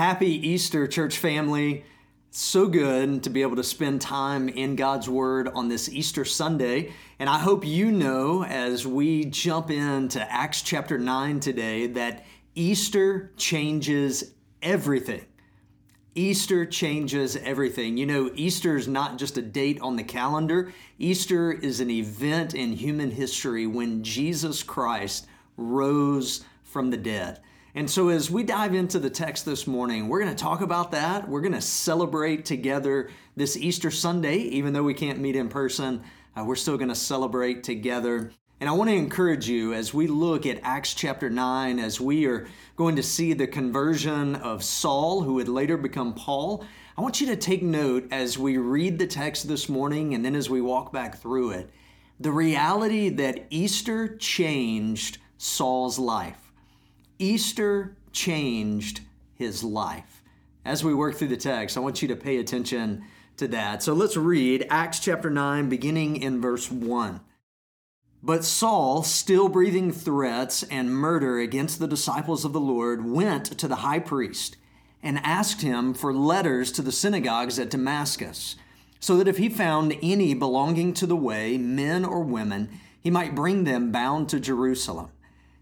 Happy Easter, church family. So good to be able to spend time in God's Word on this Easter Sunday. And I hope you know as we jump into Acts chapter 9 today that Easter changes everything. Easter changes everything. You know, Easter is not just a date on the calendar, Easter is an event in human history when Jesus Christ rose from the dead. And so, as we dive into the text this morning, we're going to talk about that. We're going to celebrate together this Easter Sunday, even though we can't meet in person. Uh, we're still going to celebrate together. And I want to encourage you as we look at Acts chapter 9, as we are going to see the conversion of Saul, who would later become Paul. I want you to take note as we read the text this morning and then as we walk back through it, the reality that Easter changed Saul's life. Easter changed his life. As we work through the text, I want you to pay attention to that. So let's read Acts chapter 9, beginning in verse 1. But Saul, still breathing threats and murder against the disciples of the Lord, went to the high priest and asked him for letters to the synagogues at Damascus, so that if he found any belonging to the way, men or women, he might bring them bound to Jerusalem.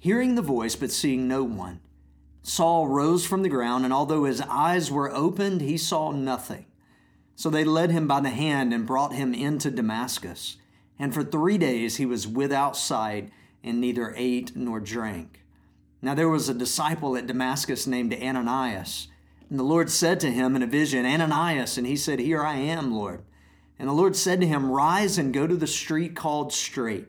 hearing the voice but seeing no one. Saul rose from the ground, and although his eyes were opened, he saw nothing. So they led him by the hand and brought him into Damascus. And for three days he was without sight and neither ate nor drank. Now there was a disciple at Damascus named Ananias. And the Lord said to him in a vision, Ananias, and he said, Here I am, Lord. And the Lord said to him, Rise and go to the street called Straight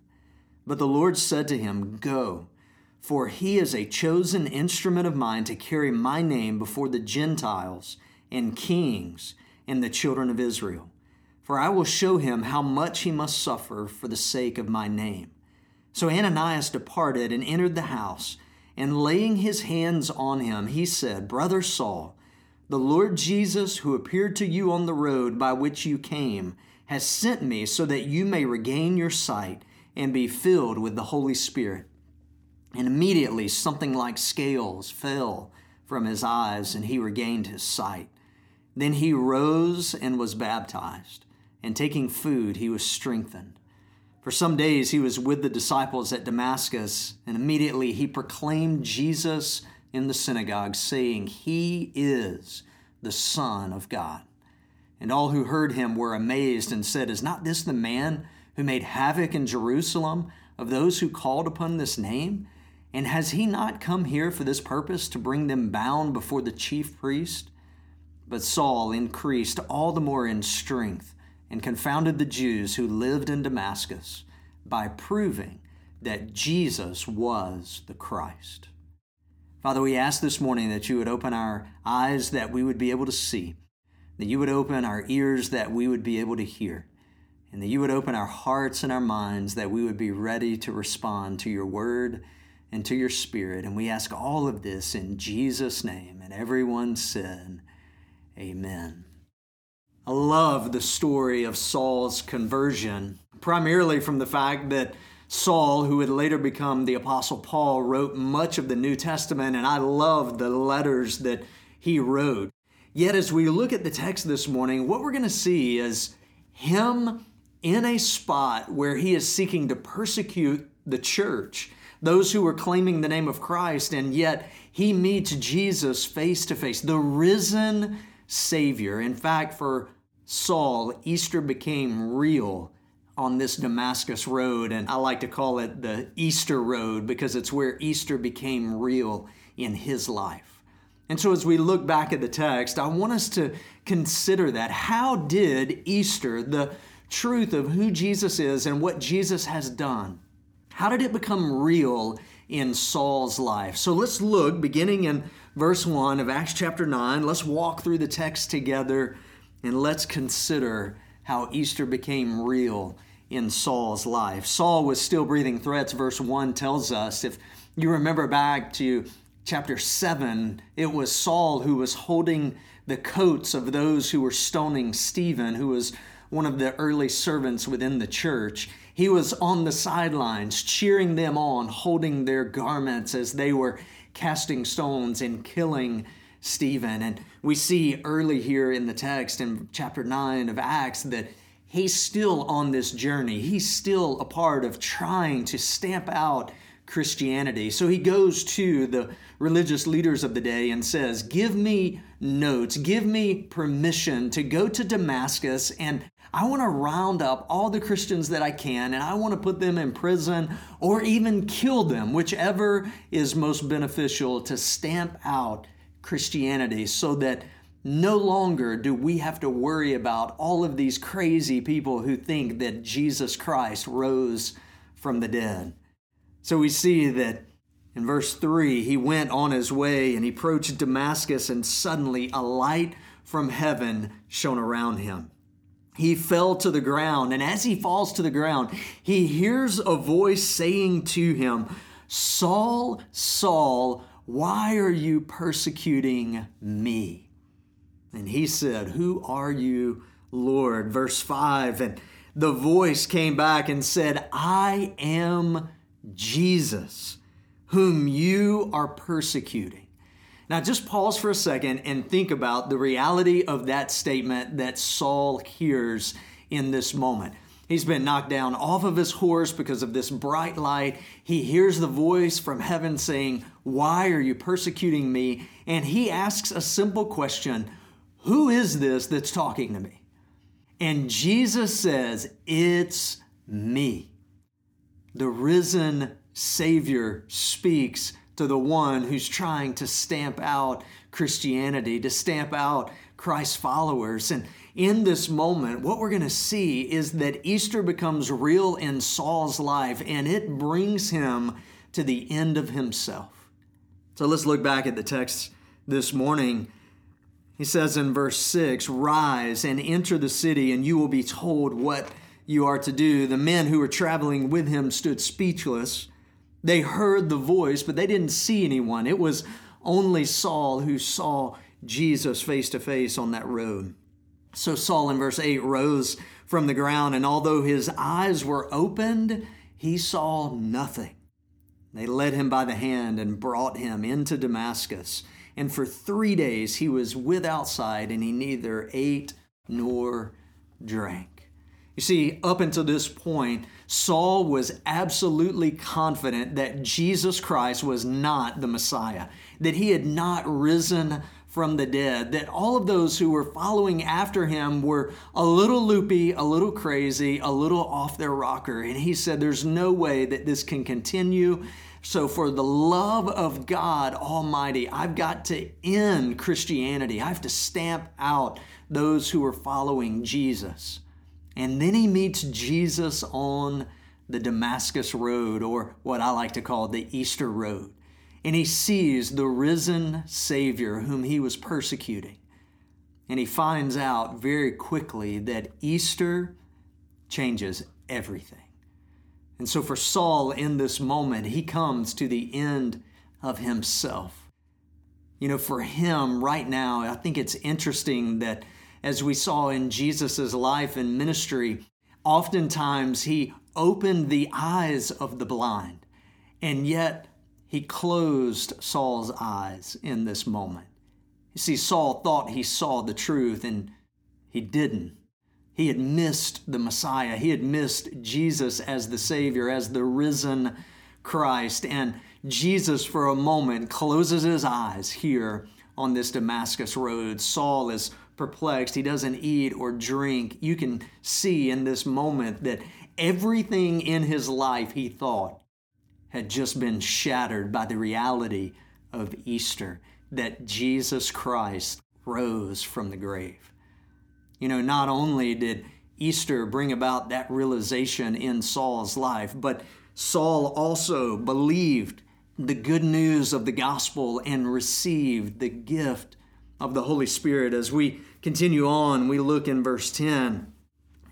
But the Lord said to him, Go, for he is a chosen instrument of mine to carry my name before the Gentiles and kings and the children of Israel. For I will show him how much he must suffer for the sake of my name. So Ananias departed and entered the house, and laying his hands on him, he said, Brother Saul, the Lord Jesus, who appeared to you on the road by which you came, has sent me so that you may regain your sight and be filled with the Holy Spirit. And immediately something like scales fell from his eyes, and he regained his sight. Then he rose and was baptized, and taking food, he was strengthened. For some days he was with the disciples at Damascus, and immediately he proclaimed Jesus in the synagogue, saying, He is the Son of God. And all who heard him were amazed and said, Is not this the man? Who made havoc in Jerusalem of those who called upon this name? And has he not come here for this purpose to bring them bound before the chief priest? But Saul increased all the more in strength and confounded the Jews who lived in Damascus by proving that Jesus was the Christ. Father, we ask this morning that you would open our eyes that we would be able to see, that you would open our ears that we would be able to hear, and that you would open our hearts and our minds that we would be ready to respond to your word and to your spirit. And we ask all of this in Jesus' name. And everyone said, Amen. I love the story of Saul's conversion, primarily from the fact that Saul, who would later become the Apostle Paul, wrote much of the New Testament, and I love the letters that he wrote. Yet, as we look at the text this morning, what we're going to see is him in a spot where he is seeking to persecute the church, those who are claiming the name of Christ, and yet he meets Jesus face to face, the risen Savior. In fact, for Saul, Easter became real on this Damascus road, and I like to call it the Easter road because it's where Easter became real in his life. And so, as we look back at the text, I want us to consider that. How did Easter, the truth of who Jesus is and what Jesus has done, how did it become real in Saul's life? So, let's look beginning in verse 1 of Acts chapter 9. Let's walk through the text together and let's consider how Easter became real in Saul's life. Saul was still breathing threats, verse 1 tells us. If you remember back to chapter 7, it was Saul who was holding the coats of those who were stoning Stephen, who was one of the early servants within the church. He was on the sidelines, cheering them on, holding their garments as they were casting stones and killing Stephen. And we see early here in the text in chapter 9 of Acts that he's still on this journey. He's still a part of trying to stamp out Christianity. So he goes to the religious leaders of the day and says, Give me notes, give me permission to go to Damascus, and I want to round up all the Christians that I can, and I want to put them in prison or even kill them, whichever is most beneficial to stamp out Christianity so that no longer do we have to worry about all of these crazy people who think that Jesus Christ rose from the dead. So we see that in verse 3, he went on his way and he approached Damascus, and suddenly a light from heaven shone around him. He fell to the ground, and as he falls to the ground, he hears a voice saying to him, Saul, Saul, why are you persecuting me? And he said, Who are you, Lord? Verse 5 And the voice came back and said, I am Jesus, whom you are persecuting. Now, just pause for a second and think about the reality of that statement that Saul hears in this moment. He's been knocked down off of his horse because of this bright light. He hears the voice from heaven saying, Why are you persecuting me? And he asks a simple question Who is this that's talking to me? And Jesus says, It's me. The risen Savior speaks to the one who's trying to stamp out Christianity, to stamp out Christ's followers. And in this moment, what we're going to see is that Easter becomes real in Saul's life and it brings him to the end of himself. So let's look back at the text this morning. He says in verse 6 Rise and enter the city, and you will be told what you are to do. The men who were traveling with him stood speechless. They heard the voice, but they didn't see anyone. It was only Saul who saw Jesus face to face on that road. So Saul in verse 8 rose from the ground, and although his eyes were opened, he saw nothing. They led him by the hand and brought him into Damascus. And for three days he was without sight, and he neither ate nor drank. You see, up until this point, Saul was absolutely confident that Jesus Christ was not the Messiah, that he had not risen from the dead, that all of those who were following after him were a little loopy, a little crazy, a little off their rocker. And he said, There's no way that this can continue. So, for the love of God Almighty, I've got to end Christianity. I have to stamp out those who are following Jesus. And then he meets Jesus on the Damascus Road, or what I like to call the Easter Road and he sees the risen Savior whom he was persecuting. And he finds out very quickly that Easter changes everything. And so for Saul in this moment, he comes to the end of himself. You know, for him right now, I think it's interesting that as we saw in Jesus' life and ministry, oftentimes he opened the eyes of the blind. And yet, he closed Saul's eyes in this moment. You see, Saul thought he saw the truth, and he didn't. He had missed the Messiah. He had missed Jesus as the Savior, as the risen Christ. And Jesus, for a moment, closes his eyes here on this Damascus road. Saul is perplexed. He doesn't eat or drink. You can see in this moment that everything in his life he thought had just been shattered by the reality of Easter, that Jesus Christ rose from the grave. You know, not only did Easter bring about that realization in Saul's life, but Saul also believed the good news of the gospel and received the gift of the Holy Spirit. As we continue on, we look in verse 10.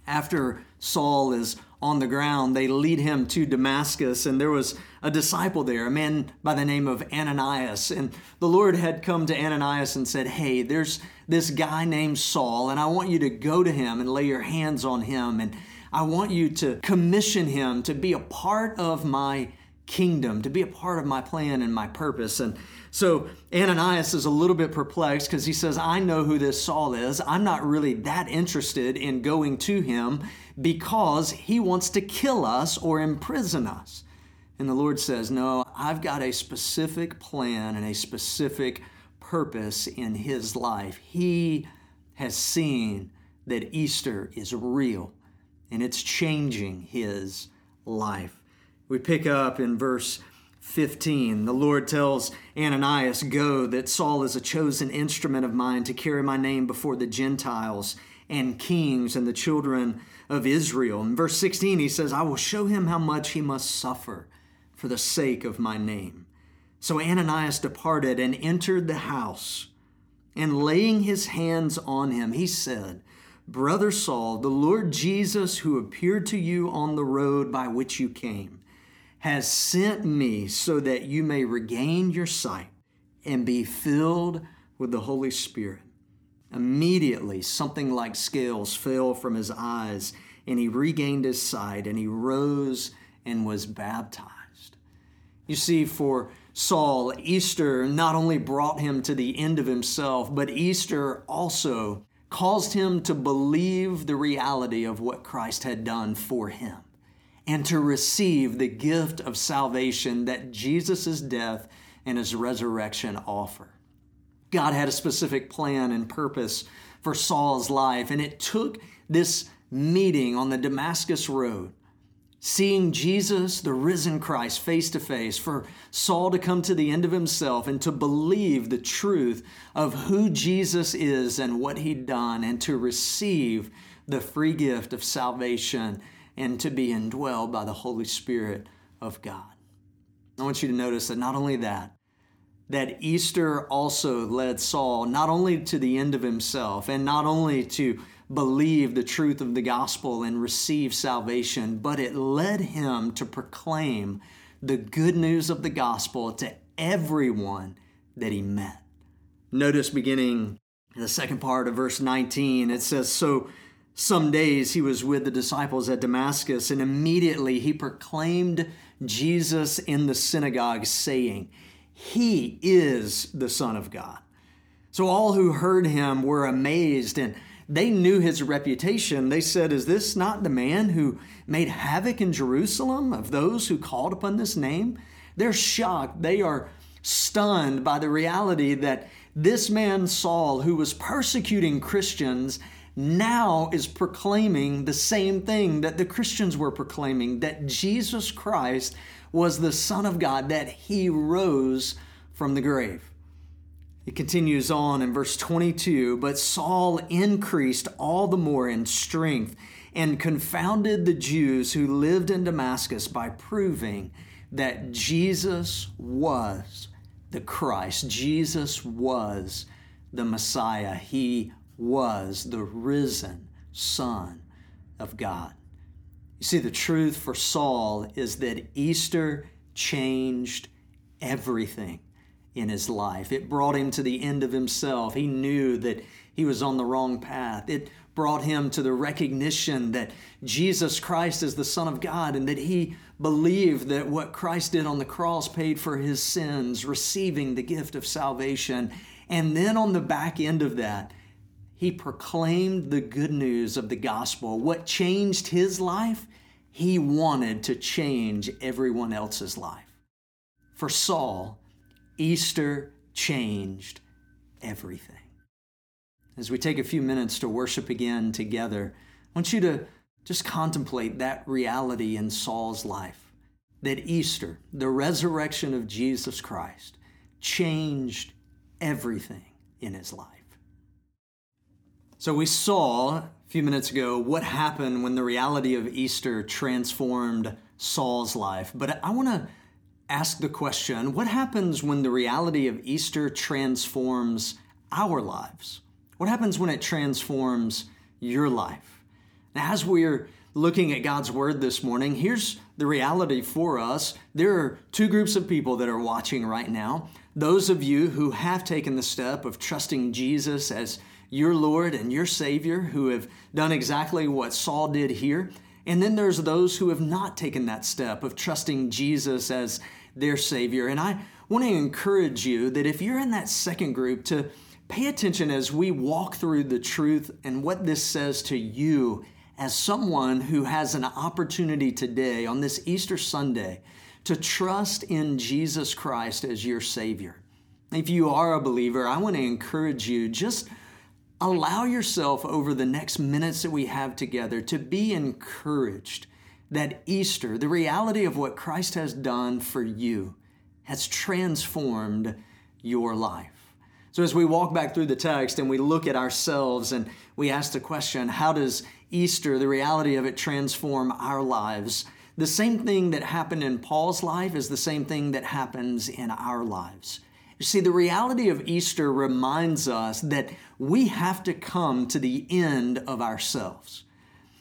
After Saul is on the ground, they lead him to Damascus, and there was a disciple there, a man by the name of Ananias. And the Lord had come to Ananias and said, Hey, there's this guy named Saul, and I want you to go to him and lay your hands on him, and I want you to commission him to be a part of my kingdom, to be a part of my plan and my purpose. And so Ananias is a little bit perplexed because he says, I know who this Saul is. I'm not really that interested in going to him because he wants to kill us or imprison us. And the Lord says, No, I've got a specific plan and a specific purpose in his life. He has seen that Easter is real and it's changing his life. We pick up in verse 15. The Lord tells Ananias, Go, that Saul is a chosen instrument of mine to carry my name before the Gentiles and kings and the children of Israel. In verse 16, he says, I will show him how much he must suffer for the sake of my name. So Ananias departed and entered the house, and laying his hands on him, he said, Brother Saul, the Lord Jesus, who appeared to you on the road by which you came, has sent me so that you may regain your sight and be filled with the Holy Spirit. Immediately, something like scales fell from his eyes, and he regained his sight, and he rose and was baptized. You see, for Saul, Easter not only brought him to the end of himself, but Easter also caused him to believe the reality of what Christ had done for him and to receive the gift of salvation that Jesus' death and his resurrection offer. God had a specific plan and purpose for Saul's life, and it took this meeting on the Damascus Road, seeing Jesus, the risen Christ, face to face, for Saul to come to the end of himself and to believe the truth of who Jesus is and what he'd done, and to receive the free gift of salvation and to be indwelled by the Holy Spirit of God. I want you to notice that not only that, that Easter also led Saul not only to the end of himself and not only to believe the truth of the gospel and receive salvation, but it led him to proclaim the good news of the gospel to everyone that he met. Notice beginning the second part of verse 19, it says, So some days he was with the disciples at Damascus, and immediately he proclaimed Jesus in the synagogue, saying, he is the Son of God. So all who heard him were amazed and they knew his reputation. They said, Is this not the man who made havoc in Jerusalem of those who called upon this name? They're shocked. They are stunned by the reality that this man, Saul, who was persecuting Christians, now is proclaiming the same thing that the Christians were proclaiming that Jesus Christ was the Son of God, that he rose from the grave. It continues on in verse 22 But Saul increased all the more in strength and confounded the Jews who lived in Damascus by proving that Jesus was the Christ. Jesus was the Messiah. He was the risen Son of God. You see, the truth for Saul is that Easter changed everything in his life. It brought him to the end of himself. He knew that he was on the wrong path. It brought him to the recognition that Jesus Christ is the Son of God and that he believed that what Christ did on the cross paid for his sins, receiving the gift of salvation. And then on the back end of that, he proclaimed the good news of the gospel. What changed his life? He wanted to change everyone else's life. For Saul, Easter changed everything. As we take a few minutes to worship again together, I want you to just contemplate that reality in Saul's life that Easter, the resurrection of Jesus Christ, changed everything in his life. So, we saw a few minutes ago what happened when the reality of Easter transformed Saul's life. But I want to ask the question what happens when the reality of Easter transforms our lives? What happens when it transforms your life? Now, as we're looking at God's Word this morning, here's the reality for us. There are two groups of people that are watching right now. Those of you who have taken the step of trusting Jesus as your Lord and your Savior, who have done exactly what Saul did here. And then there's those who have not taken that step of trusting Jesus as their Savior. And I want to encourage you that if you're in that second group, to pay attention as we walk through the truth and what this says to you as someone who has an opportunity today on this Easter Sunday to trust in Jesus Christ as your Savior. If you are a believer, I want to encourage you just allow yourself over the next minutes that we have together to be encouraged that Easter, the reality of what Christ has done for you, has transformed your life. So, as we walk back through the text and we look at ourselves and we ask the question, how does Easter, the reality of it, transform our lives? The same thing that happened in Paul's life is the same thing that happens in our lives. You see, the reality of Easter reminds us that we have to come to the end of ourselves.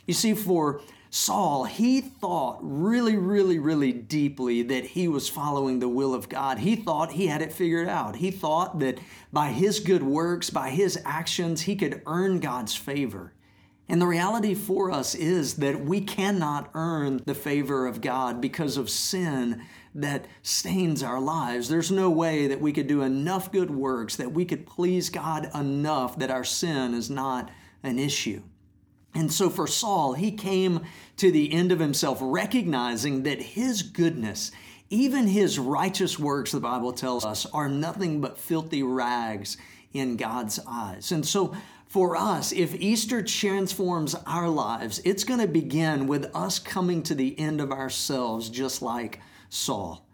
You see, for Saul, he thought really, really, really deeply that he was following the will of God. He thought he had it figured out. He thought that by his good works, by his actions, he could earn God's favor. And the reality for us is that we cannot earn the favor of God because of sin that stains our lives. There's no way that we could do enough good works, that we could please God enough that our sin is not an issue. And so for Saul, he came to the end of himself, recognizing that his goodness, even his righteous works, the Bible tells us, are nothing but filthy rags in God's eyes. And so for us, if Easter transforms our lives, it's going to begin with us coming to the end of ourselves, just like Saul.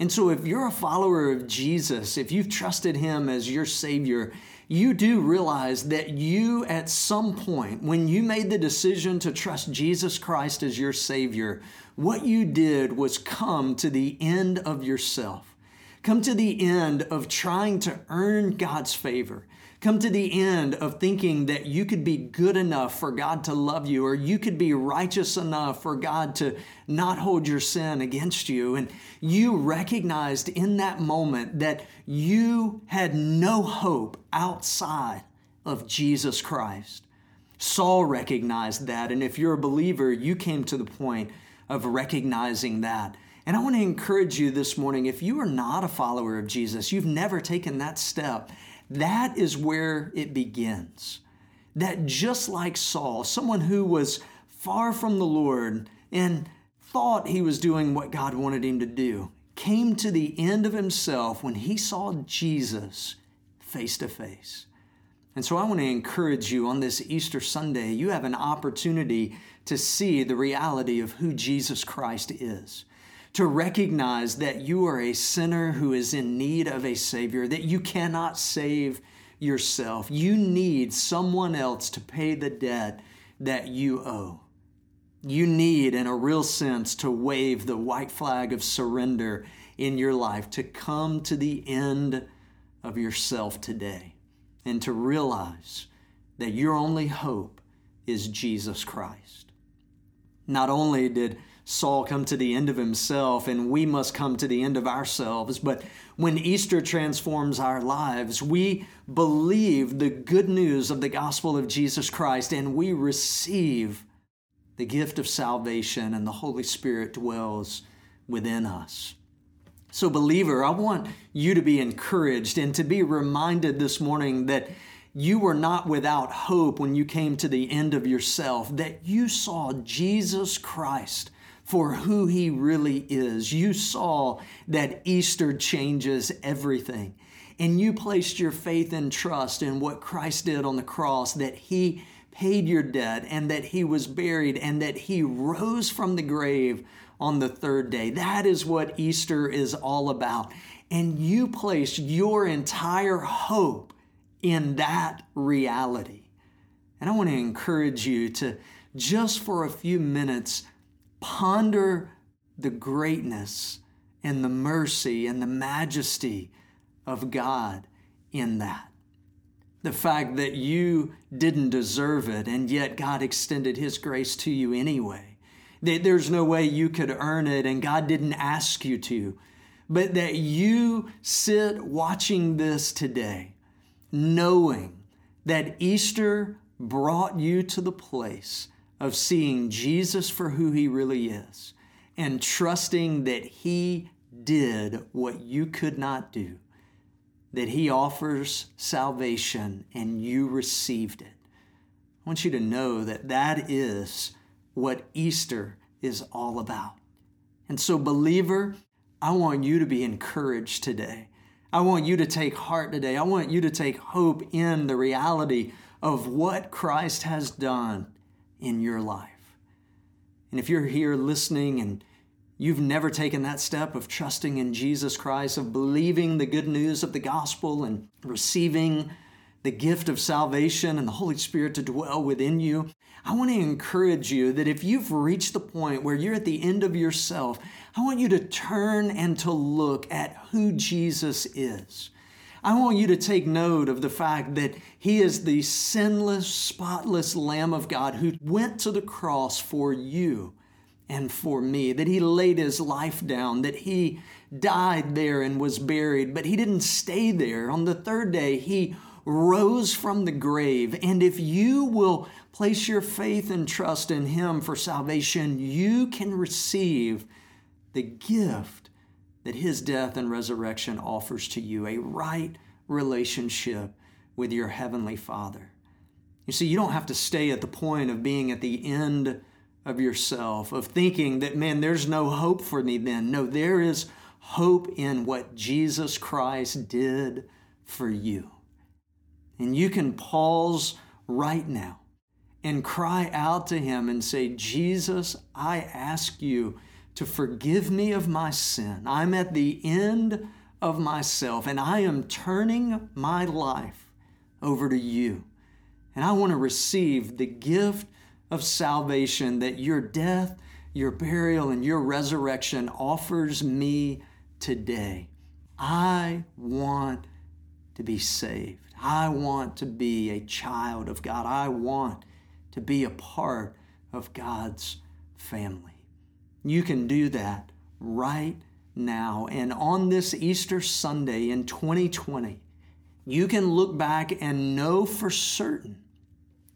And so, if you're a follower of Jesus, if you've trusted him as your Savior, you do realize that you, at some point, when you made the decision to trust Jesus Christ as your Savior, what you did was come to the end of yourself. Come to the end of trying to earn God's favor come to the end of thinking that you could be good enough for God to love you, or you could be righteous enough for God to not hold your sin against you. And you recognized in that moment that you had no hope outside of Jesus Christ. Saul recognized that. And if you're a believer, you came to the point of recognizing that. And I want to encourage you this morning if you are not a follower of Jesus, you've never taken that step, that is where it begins. That just like Saul, someone who was far from the Lord and thought he was doing what God wanted him to do, came to the end of himself when he saw Jesus face to face. And so I want to encourage you on this Easter Sunday, you have an opportunity to see the reality of who Jesus Christ is to recognize that you are a sinner who is in need of a Savior, that you cannot save yourself. You need someone else to pay the debt that you owe. You need, in a real sense, to wave the white flag of surrender in your life, to come to the end of yourself today, and to realize that your only hope is Jesus Christ. Not only did Saul come to the end of himself and we must come to the end of ourselves. But when Easter transforms our lives, we believe the good news of the gospel of Jesus Christ and we receive the gift of salvation and the Holy Spirit dwells within us. So, believer, I want you to be encouraged and to be reminded this morning that you were not without hope when you came to the end of yourself, that you saw Jesus Christ for who he really is. You saw that Easter changes everything. and you placed your faith and trust in what Christ did on the cross, that He paid your debt and that He was buried and that He rose from the grave on the third day. That is what Easter is all about. And you placed your entire hope in that reality. And I want to encourage you to just for a few minutes ponder the greatness and the mercy and the majesty of God in that. The fact that you didn't deserve it and yet God extended His grace to you anyway. That there's no way you could earn it and God didn't ask you to. But that you sit watching this today, knowing that Easter brought you to the place of seeing Jesus for who He really is and trusting that He did what you could not do, that He offers salvation and you received it. I want you to know that that is what Easter is all about. And so, believer, I want you to be encouraged today. I want you to take heart today. I want you to take hope in the reality of what Christ has done in your life. And if you're here listening and you've never taken that step of trusting in Jesus Christ, of believing the good news of the gospel and receiving the gift of salvation and the Holy Spirit to dwell within you, I want to encourage you that if you've reached the point where you're at the end of yourself, I want you to turn and to look at who Jesus is. I want you to take note of the fact that He is the sinless, spotless Lamb of God who went to the cross for you and for me, that He laid His life down, that He died there and was buried, but He didn't stay there. On the third day, He rose from the grave. And if you will place your faith and trust in Him for salvation, you can receive the gift that his death and resurrection offers to you a right relationship with your heavenly Father. You see, you don't have to stay at the point of being at the end of yourself, of thinking that, man, there's no hope for me then. No, there is hope in what Jesus Christ did for you. And you can pause right now and cry out to Him and say, Jesus, I ask you to forgive me of my sin. I'm at the end of myself and I am turning my life over to you. And I want to receive the gift of salvation that your death, your burial, and your resurrection offers me today. I want to be saved. I want to be a child of God. I want to be a part of God's family. You can do that right now. And on this Easter Sunday in 2020, you can look back and know for certain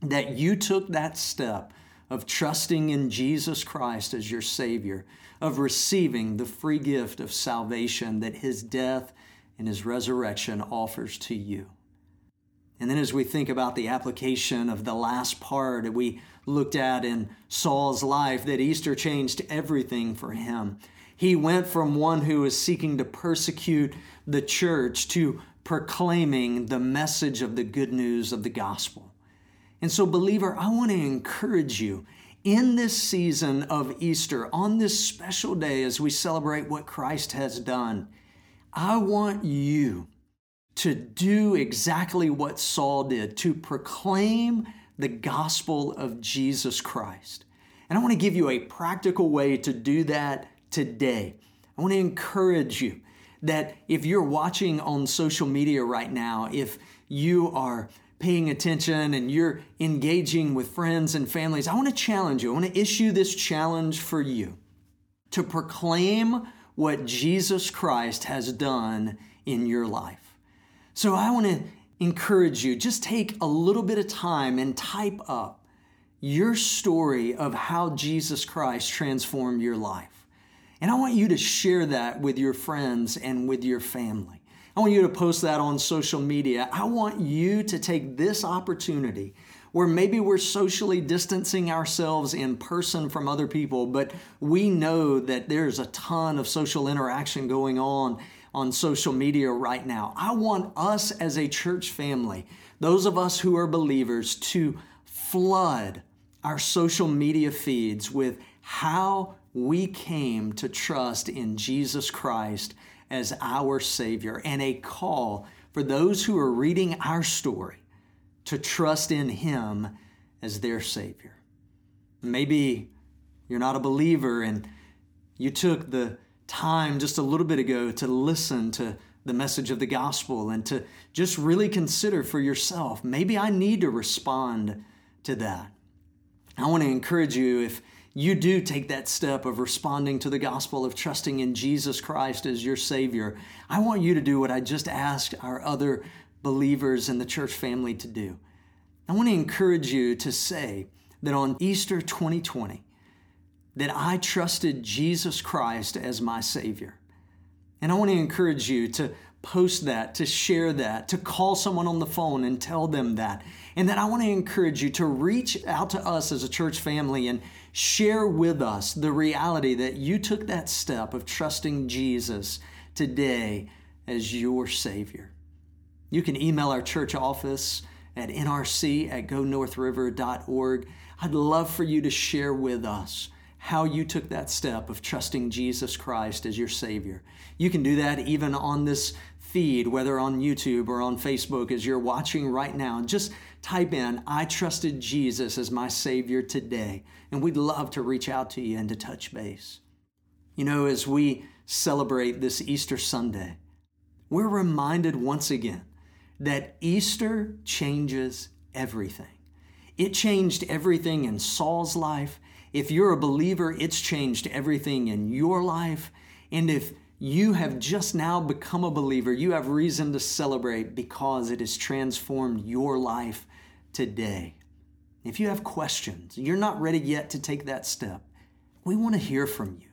that you took that step of trusting in Jesus Christ as your Savior, of receiving the free gift of salvation that His death and His resurrection offers to you. And then, as we think about the application of the last part that we looked at in Saul's life, that Easter changed everything for him. He went from one who was seeking to persecute the church to proclaiming the message of the good news of the gospel. And so, believer, I want to encourage you in this season of Easter, on this special day as we celebrate what Christ has done. I want you to do exactly what Saul did to proclaim the gospel of Jesus Christ. And I want to give you a practical way to do that today. I want to encourage you that if you're watching on social media right now, if you are paying attention and you're engaging with friends and families, I want to challenge you. I want to issue this challenge for you to proclaim what Jesus Christ has done in your life. So I want to encourage you just take a little bit of time and type up your story of how Jesus Christ transformed your life. And I want you to share that with your friends and with your family. I want you to post that on social media. I want you to take this opportunity where maybe we're socially distancing ourselves in person from other people, but we know that there's a ton of social interaction going on on social media right now. I want us as a church family, those of us who are believers, to flood our social media feeds with how we came to trust in Jesus Christ as our Savior and a call for those who are reading our story to trust in Him as their Savior. Maybe you're not a believer and you took the time just a little bit ago to listen to the message of the gospel and to just really consider for yourself maybe I need to respond to that. I want to encourage you if you do take that step of responding to the gospel, of trusting in Jesus Christ as your Savior, I want you to do what I just asked our other believers in the church family to do. I want to encourage you to say that on Easter 2020, that I trusted Jesus Christ as my Savior. And I want to encourage you to post that, to share that, to call someone on the phone and tell them that. And that I want to encourage you to reach out to us as a church family and share with us the reality that you took that step of trusting Jesus today as your Savior. You can email our church office at nrc at gonorthriver.org. I'd love for you to share with us how you took that step of trusting Jesus Christ as your Savior. You can do that even on this feed, whether on YouTube or on Facebook as you're watching right now. Just type in, I trusted Jesus as my Savior today. And we'd love to reach out to you and to touch base. You know, as we celebrate this Easter Sunday, we're reminded once again that Easter changes everything. It changed everything in Saul's life. If you're a believer, it's changed everything in your life. And if you have just now become a believer. You have reason to celebrate because it has transformed your life today. If you have questions, you're not ready yet to take that step, we want to hear from you.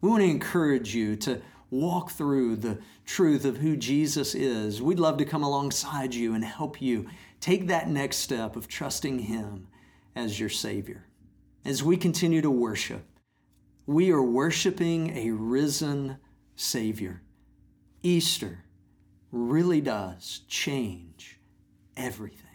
We want to encourage you to walk through the truth of who Jesus is. We'd love to come alongside you and help you take that next step of trusting Him as your Savior. As we continue to worship, we are worshiping a risen Savior. Easter really does change everything.